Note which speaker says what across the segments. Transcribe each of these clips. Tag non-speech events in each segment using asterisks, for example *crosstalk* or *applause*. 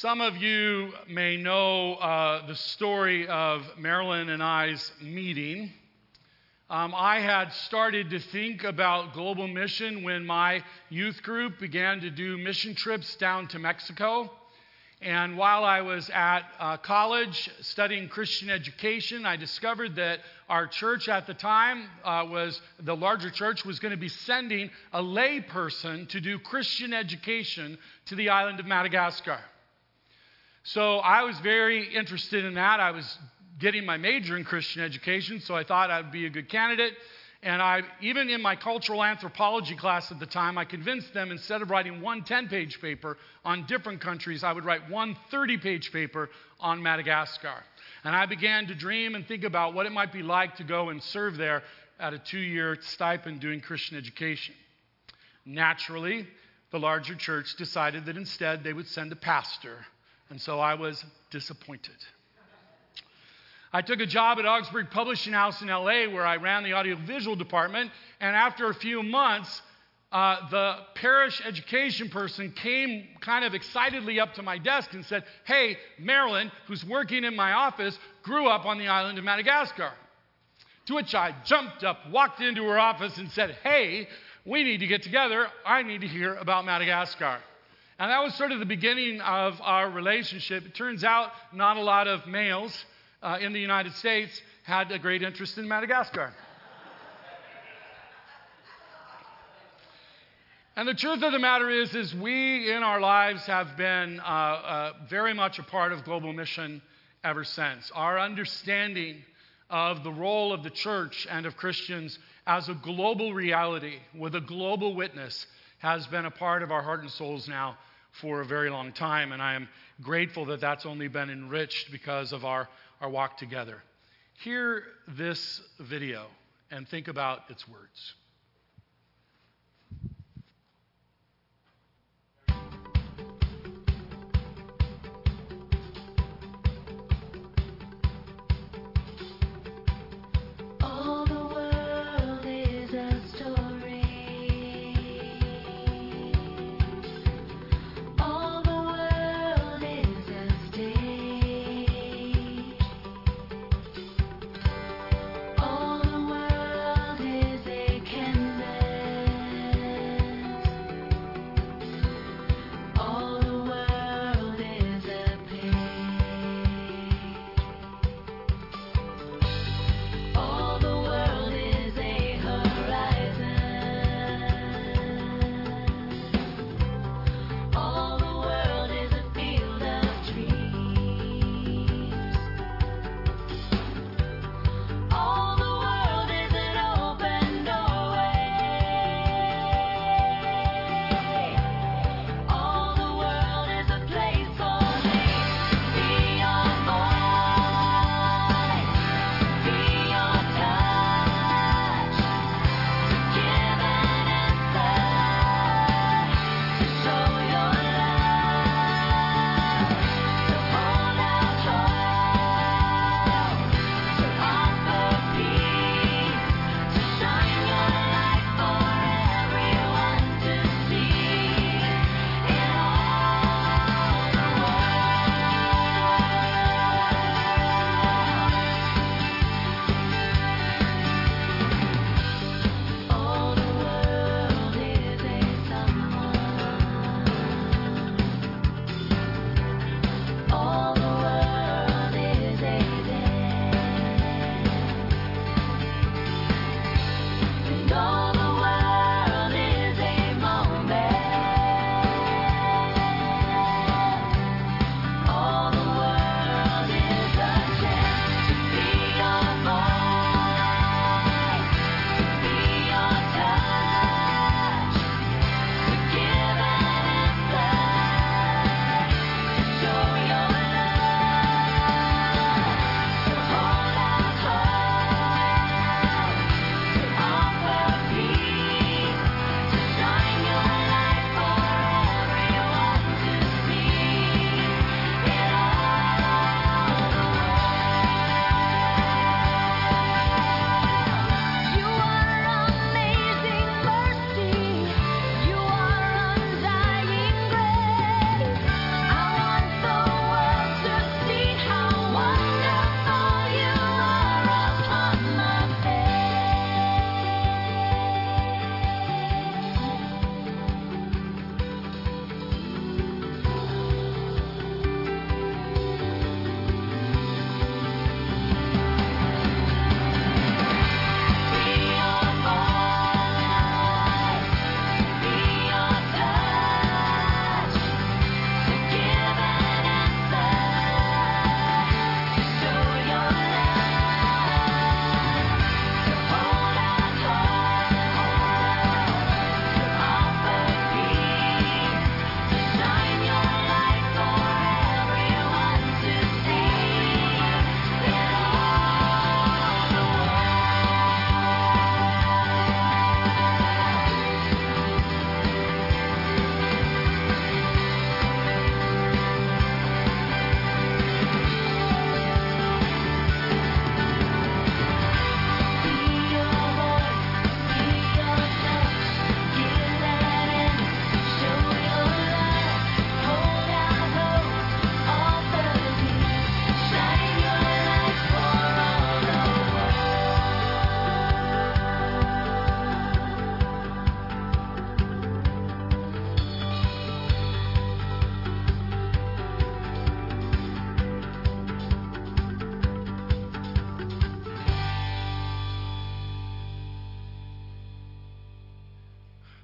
Speaker 1: Some of you may know uh, the story of Marilyn and I's meeting. Um, I had started to think about global mission when my youth group began to do mission trips down to Mexico. And while I was at uh, college studying Christian education, I discovered that our church at the time uh, was the larger church was going to be sending a lay person to do Christian education to the island of Madagascar. So I was very interested in that. I was getting my major in Christian education, so I thought I'd be a good candidate. And I, even in my cultural anthropology class at the time, I convinced them instead of writing one 10 page paper on different countries, I would write one 30 page paper on Madagascar. And I began to dream and think about what it might be like to go and serve there at a two year stipend doing Christian education. Naturally, the larger church decided that instead they would send a pastor and so I was disappointed. I took a job at Augsburg Publishing House in LA where I ran the audiovisual department. And after a few months, uh, the parish education person came kind of excitedly up to my desk and said, Hey, Marilyn, who's working in my office, grew up on the island of Madagascar. To which I jumped up, walked into her office, and said, Hey, we need to get together. I need to hear about Madagascar. And that was sort of the beginning of our relationship. It turns out not a lot of males uh, in the United States had a great interest in Madagascar. And the truth of the matter is, is we in our lives have been uh, uh, very much a part of global mission ever since. Our understanding of the role of the church and of Christians as a global reality with a global witness has been a part of our heart and souls now for a very long time, and I am grateful that that's only been enriched because of our, our walk together. Hear this video and think about its words.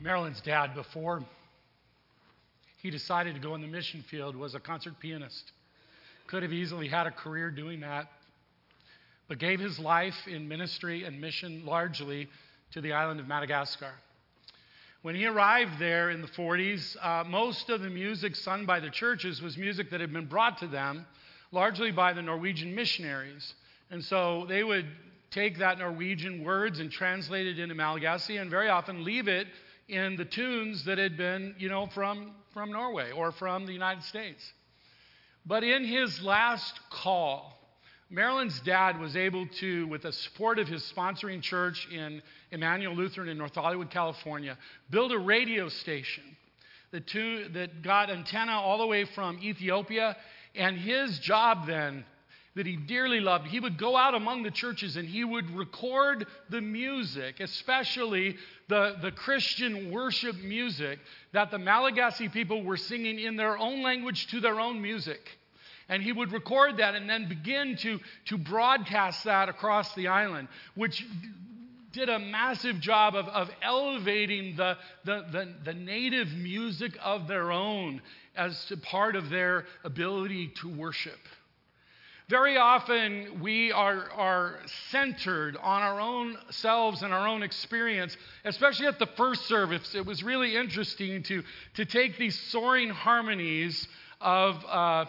Speaker 1: Marilyn's dad, before he decided to go in the mission field, was a concert pianist. Could have easily had a career doing that, but gave his life in ministry and mission largely to the island of Madagascar. When he arrived there in the 40s, uh, most of the music sung by the churches was music that had been brought to them largely by the Norwegian missionaries. And so they would take that Norwegian words and translate it into Malagasy and very often leave it in the tunes that had been, you know, from, from Norway or from the United States. But in his last call, Marilyn's dad was able to, with the support of his sponsoring church in Emmanuel Lutheran in North Hollywood, California, build a radio station that, that got antenna all the way from Ethiopia. And his job then, that he dearly loved, he would go out among the churches and he would record the music, especially the, the Christian worship music that the Malagasy people were singing in their own language to their own music. And he would record that and then begin to, to broadcast that across the island, which did a massive job of, of elevating the, the, the, the native music of their own as part of their ability to worship. Very often, we are, are centered on our own selves and our own experience, especially at the first service. It was really interesting to, to take these soaring harmonies of. Uh,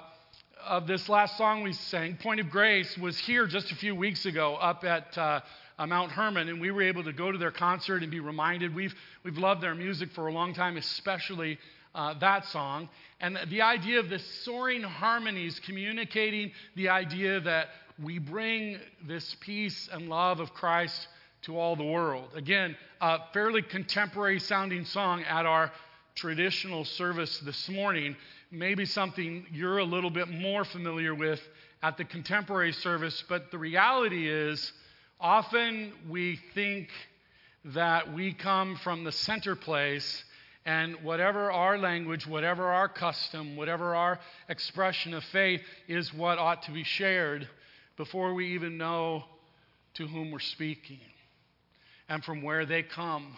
Speaker 1: of this last song we sang, Point of Grace, was here just a few weeks ago up at uh, uh, Mount Hermon, and we were able to go to their concert and be reminded. We've, we've loved their music for a long time, especially uh, that song. And the idea of the soaring harmonies communicating the idea that we bring this peace and love of Christ to all the world. Again, a fairly contemporary sounding song at our traditional service this morning maybe something you're a little bit more familiar with at the contemporary service, but the reality is often we think that we come from the center place and whatever our language, whatever our custom, whatever our expression of faith is what ought to be shared before we even know to whom we're speaking and from where they come.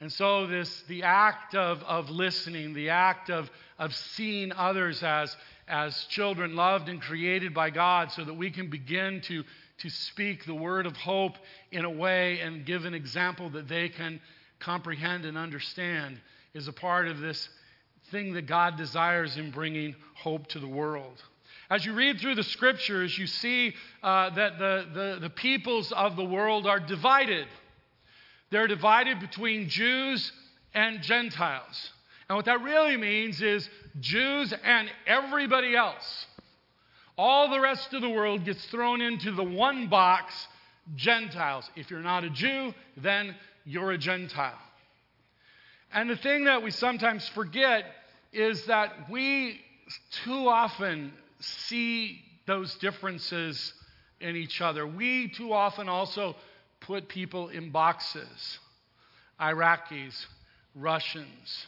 Speaker 1: And so, this, the act of, of listening, the act of, of seeing others as, as children loved and created by God, so that we can begin to, to speak the word of hope in a way and give an example that they can comprehend and understand, is a part of this thing that God desires in bringing hope to the world. As you read through the scriptures, you see uh, that the, the, the peoples of the world are divided. They're divided between Jews and Gentiles. And what that really means is Jews and everybody else. All the rest of the world gets thrown into the one box Gentiles. If you're not a Jew, then you're a Gentile. And the thing that we sometimes forget is that we too often see those differences in each other. We too often also put people in boxes Iraqis, Russians,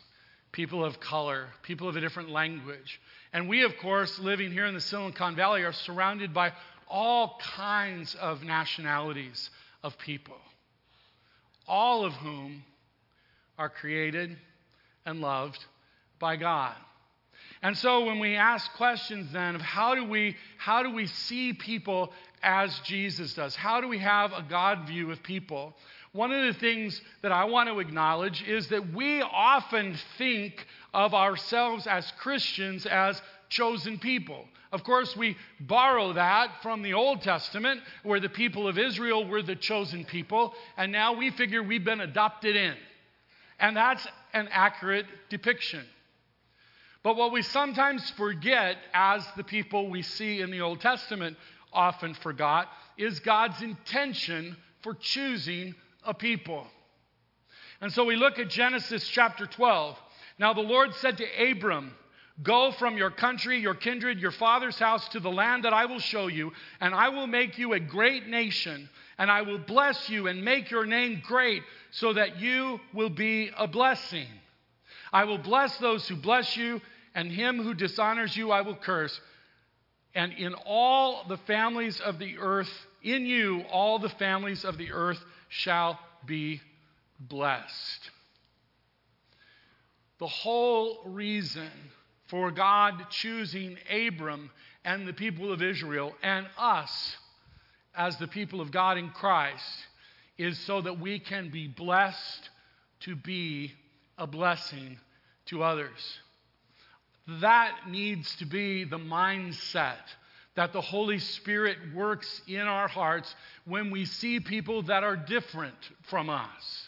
Speaker 1: people of color, people of a different language. And we, of course, living here in the Silicon Valley, are surrounded by all kinds of nationalities of people, all of whom are created and loved by God. And so when we ask questions then of how do we how do we see people as Jesus does? How do we have a God view of people? One of the things that I want to acknowledge is that we often think of ourselves as Christians as chosen people. Of course, we borrow that from the Old Testament, where the people of Israel were the chosen people, and now we figure we've been adopted in. And that's an accurate depiction. But what we sometimes forget as the people we see in the Old Testament often forgot is God's intention for choosing a people. And so we look at Genesis chapter 12. Now the Lord said to Abram, Go from your country, your kindred, your father's house to the land that I will show you, and I will make you a great nation, and I will bless you and make your name great, so that you will be a blessing. I will bless those who bless you, and him who dishonors you I will curse. And in all the families of the earth, in you, all the families of the earth shall be blessed. the whole reason for God choosing Abram and the people of Israel and us as the people of God in Christ is so that we can be blessed to be a blessing to others. That needs to be the mindset that the Holy Spirit works in our hearts when we see people that are different from us.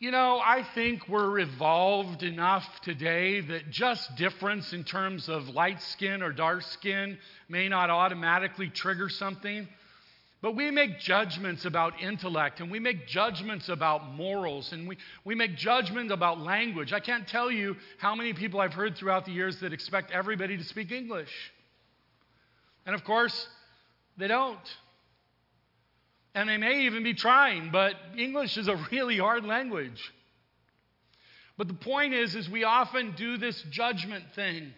Speaker 1: You know, I think we're evolved enough today that just difference in terms of light skin or dark skin may not automatically trigger something. But we make judgments about intellect and we make judgments about morals and we, we make judgments about language. I can't tell you how many people I've heard throughout the years that expect everybody to speak English. And of course, they don't. And they may even be trying, but English is a really hard language. But the point is, is we often do this judgment thing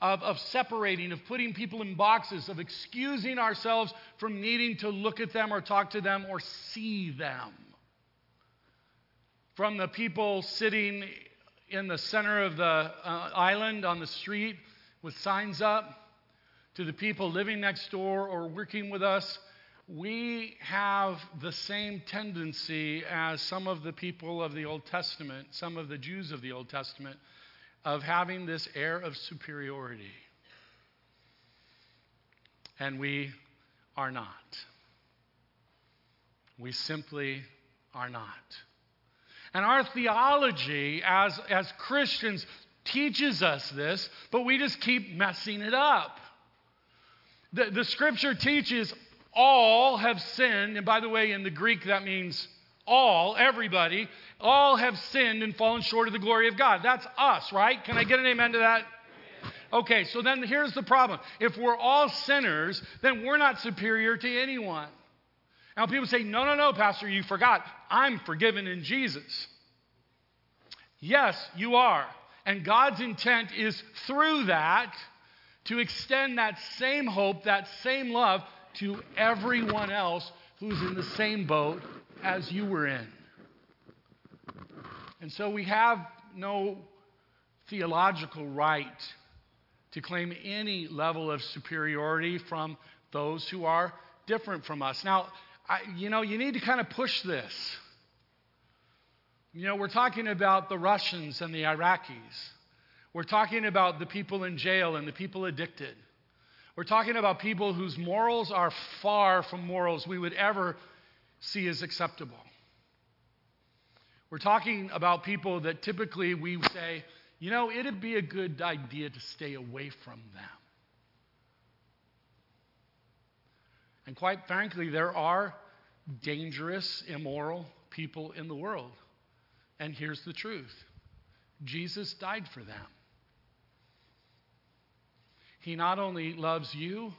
Speaker 1: of, of separating, of putting people in boxes, of excusing ourselves from needing to look at them or talk to them or see them. From the people sitting in the center of the uh, island on the street with signs up, to the people living next door or working with us, we have the same tendency as some of the people of the Old Testament, some of the Jews of the Old Testament, of having this air of superiority. And we are not. We simply are not. And our theology as, as Christians teaches us this, but we just keep messing it up. The, the scripture teaches all have sinned, and by the way, in the Greek that means all, everybody, all have sinned and fallen short of the glory of God. That's us, right? Can I get an amen to that? Okay, so then here's the problem. If we're all sinners, then we're not superior to anyone. Now, people say, no, no, no, Pastor, you forgot. I'm forgiven in Jesus. Yes, you are. And God's intent is through that to extend that same hope, that same love to everyone else who's in the same boat as you were in. And so we have no theological right to claim any level of superiority from those who are different from us. Now, I, you know, you need to kind of push this. You know, we're talking about the Russians and the Iraqis. We're talking about the people in jail and the people addicted. We're talking about people whose morals are far from morals we would ever see as acceptable. We're talking about people that typically we say, you know, it'd be a good idea to stay away from them. And quite frankly, there are dangerous, immoral people in the world. And here's the truth Jesus died for them. He not only loves you,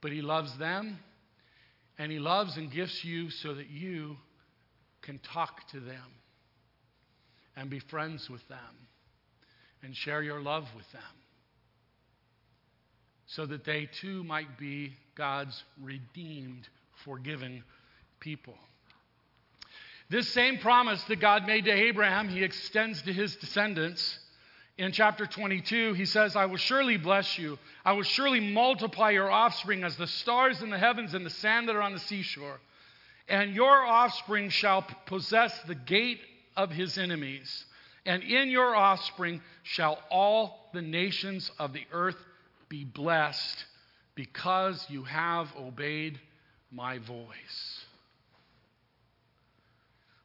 Speaker 1: but He loves them, and He loves and gifts you so that you can talk to them and be friends with them and share your love with them so that they too might be God's redeemed, forgiven people. This same promise that God made to Abraham, he extends to his descendants. In chapter 22, he says, I will surely bless you. I will surely multiply your offspring as the stars in the heavens and the sand that are on the seashore. And your offspring shall possess the gate of his enemies. And in your offspring shall all the nations of the earth be blessed because you have obeyed my voice.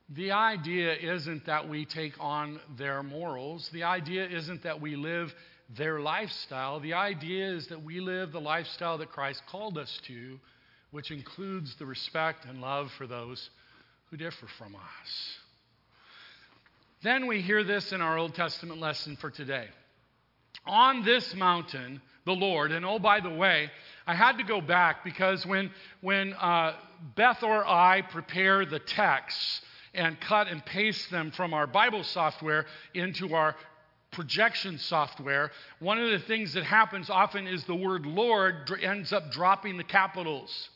Speaker 1: The idea isn't that we take on their morals. The idea isn't that we live their lifestyle. The idea is that we live the lifestyle that Christ called us to which includes the respect and love for those who differ from us. Then we hear this in our Old Testament lesson for today. On this mountain, the Lord, and oh, by the way, I had to go back because when, when uh, Beth or I prepare the texts and cut and paste them from our Bible software into our projection software, one of the things that happens often is the word Lord ends up dropping the capitals.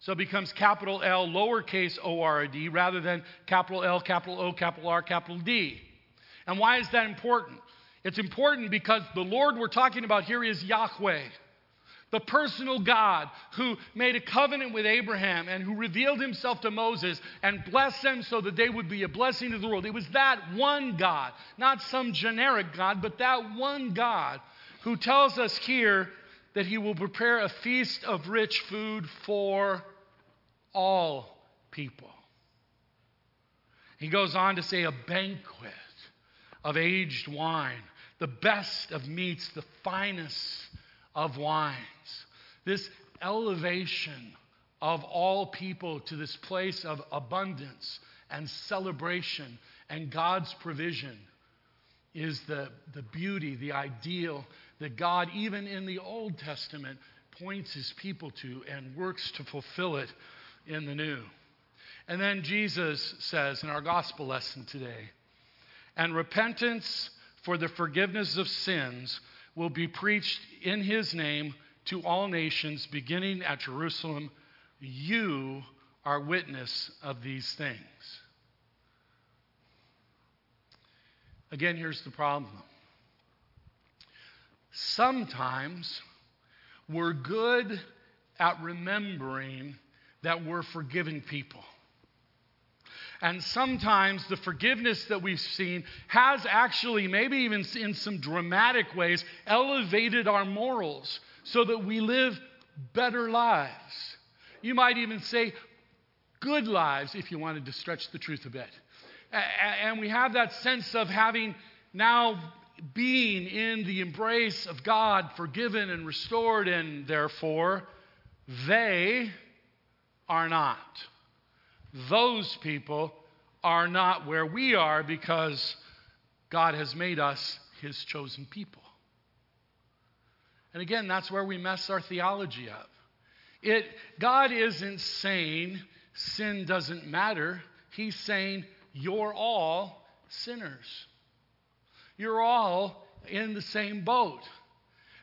Speaker 1: So it becomes capital L, lowercase O R D, rather than capital L, capital O, capital R, capital D. And why is that important? It's important because the Lord we're talking about here is Yahweh, the personal God who made a covenant with Abraham and who revealed himself to Moses and blessed them so that they would be a blessing to the world. It was that one God, not some generic God, but that one God who tells us here that he will prepare a feast of rich food for all people. He goes on to say, a banquet of aged wine, the best of meats, the finest of wines. This elevation of all people to this place of abundance and celebration and God's provision is the, the beauty, the ideal that God, even in the Old Testament, points his people to and works to fulfill it in the new. And then Jesus says in our gospel lesson today, and repentance for the forgiveness of sins will be preached in his name to all nations, beginning at Jerusalem. You are witness of these things. Again, here's the problem. Sometimes we're good at remembering that we're forgiving people. And sometimes the forgiveness that we've seen has actually, maybe even in some dramatic ways, elevated our morals so that we live better lives. You might even say good lives if you wanted to stretch the truth a bit. And we have that sense of having now being in the embrace of God, forgiven and restored, and therefore they are not. Those people are not where we are because God has made us his chosen people. And again, that's where we mess our theology up. It, God isn't saying sin doesn't matter. He's saying you're all sinners. You're all in the same boat.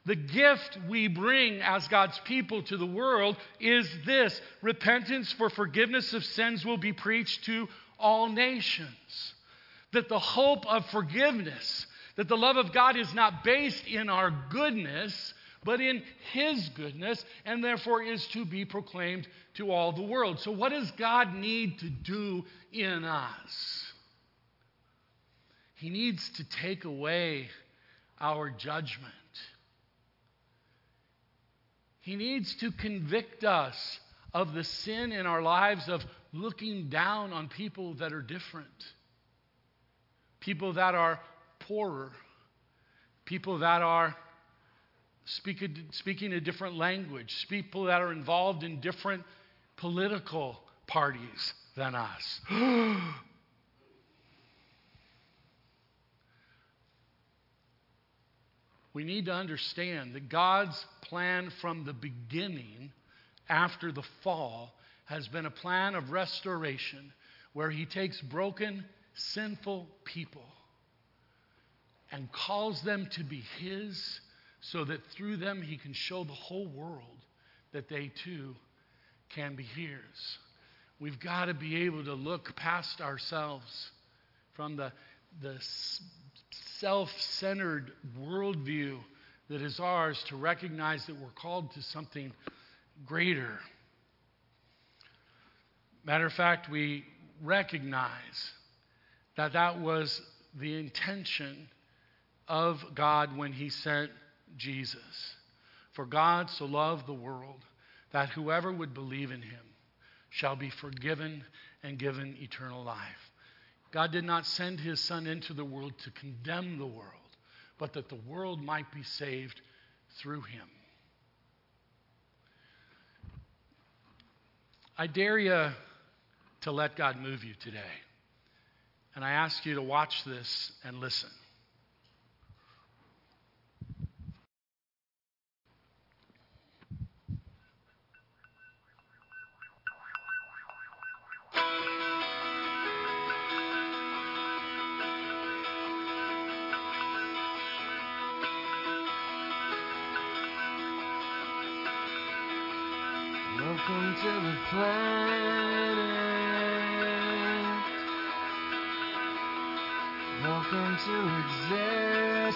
Speaker 1: The gift we bring as God's people to the world is this repentance for forgiveness of sins will be preached to all nations. That the hope of forgiveness, that the love of God is not based in our goodness, but in His goodness, and therefore is to be proclaimed to all the world. So, what does God need to do in us? He needs to take away our judgment. He needs to convict us of the sin in our lives of looking down on people that are different, people that are poorer, people that are speaking, speaking a different language, people that are involved in different political parties than us. *gasps* we need to understand that God's plan from the beginning, after the fall, has been a plan of restoration where He takes broken, sinful people and calls them to be His so that through them He can show the whole world that they too can be His. We've got to be able to look past ourselves from the, the self centered worldview that is ours to recognize that we're called to something greater. Matter of fact, we recognize that that was the intention of God when He sent Jesus. For God so loved the world that whoever would believe in Him shall be forgiven and given eternal life. God did not send his son into the world to condemn the world, but that the world might be saved through him. I dare you to let God move you today. And I ask you to watch this and listen.
Speaker 2: To the planet. Welcome to existence.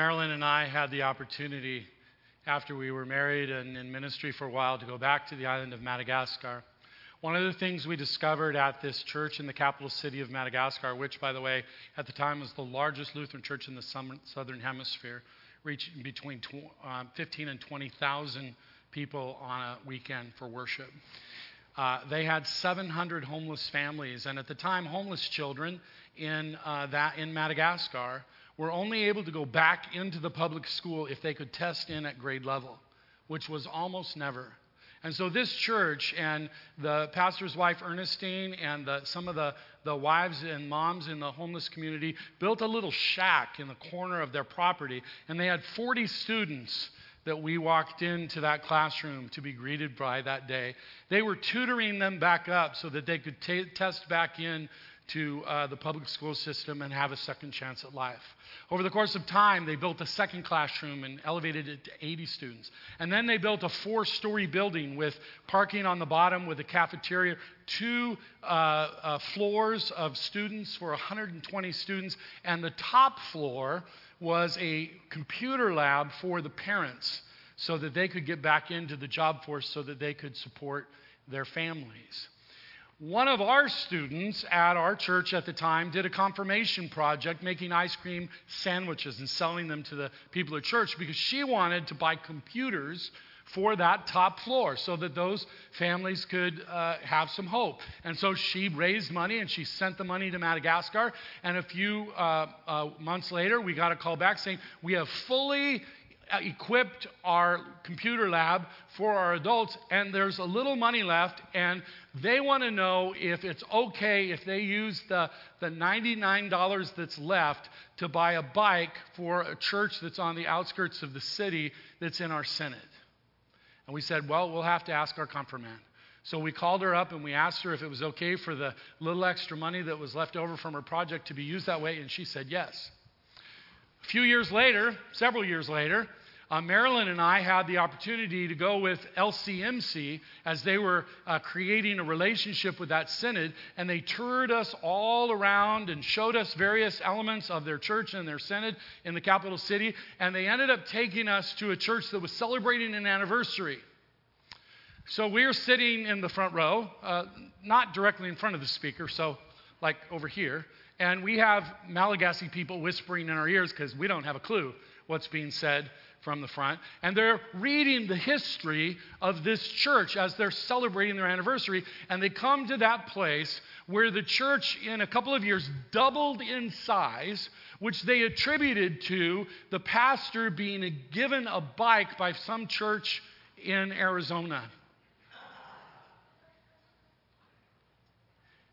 Speaker 1: Marilyn and I had the opportunity, after we were married and in ministry for a while, to go back to the island of Madagascar, one of the things we discovered at this church in the capital city of Madagascar, which, by the way, at the time was the largest Lutheran church in the southern hemisphere, reaching between uh, 15 and 20,000 people on a weekend for worship. Uh, they had 700 homeless families, and at the time, homeless children in uh, that in Madagascar were only able to go back into the public school if they could test in at grade level, which was almost never. And so this church and the pastor's wife Ernestine and the, some of the, the wives and moms in the homeless community built a little shack in the corner of their property, and they had 40 students that we walked into that classroom to be greeted by that day. They were tutoring them back up so that they could ta test back in to uh, the public school system and have a second chance at life. Over the course of time, they built a second classroom and elevated it to 80 students. And then they built a four story building with parking on the bottom with a cafeteria, two uh, uh, floors of students for 120 students, and the top floor was a computer lab for the parents so that they could get back into the job force so that they could support their families. One of our students at our church at the time did a confirmation project making ice cream sandwiches and selling them to the people at church because she wanted to buy computers for that top floor so that those families could uh, have some hope. And so she raised money and she sent the money to Madagascar. And a few uh, uh, months later, we got a call back saying, We have fully Uh, equipped our computer lab for our adults, and there's a little money left, and they want to know if it's okay if they use the, the $99 that's left to buy a bike for a church that's on the outskirts of the city that's in our synod. And we said, well, we'll have to ask our confirmand. So we called her up and we asked her if it was okay for the little extra money that was left over from her project to be used that way, and she said yes. A few years later, several years later, uh, Marilyn and I had the opportunity to go with LCMC as they were uh, creating a relationship with that synod, and they toured us all around and showed us various elements of their church and their synod in the capital city. And they ended up taking us to a church that was celebrating an anniversary. So we are sitting in the front row, uh, not directly in front of the speaker, so like over here. And we have Malagasy people whispering in our ears because we don't have a clue what's being said from the front. And they're reading the history of this church as they're celebrating their anniversary. And they come to that place where the church, in a couple of years, doubled in size, which they attributed to the pastor being given a bike by some church in Arizona.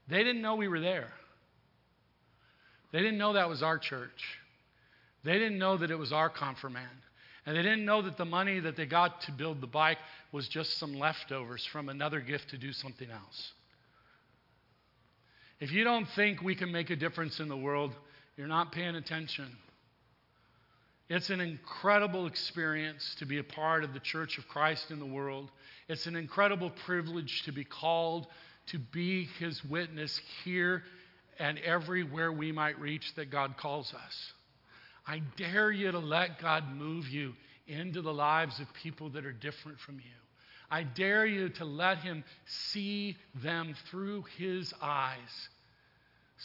Speaker 1: They didn't know we were there. They didn't know that was our church. They didn't know that it was our confirmand. And they didn't know that the money that they got to build the bike was just some leftovers from another gift to do something else. If you don't think we can make a difference in the world, you're not paying attention. It's an incredible experience to be a part of the Church of Christ in the world. It's an incredible privilege to be called to be His witness here and everywhere we might reach that God calls us. I dare you to let God move you into the lives of people that are different from you. I dare you to let Him see them through His eyes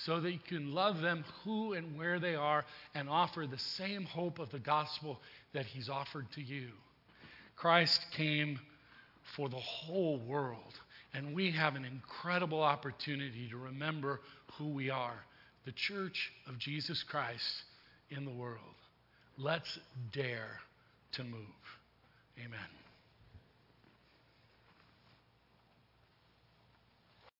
Speaker 1: so that you can love them who and where they are and offer the same hope of the gospel that He's offered to you. Christ came for the whole world, and we have an incredible opportunity to remember who we are the church of Jesus Christ in the world. Let's dare to move. Amen.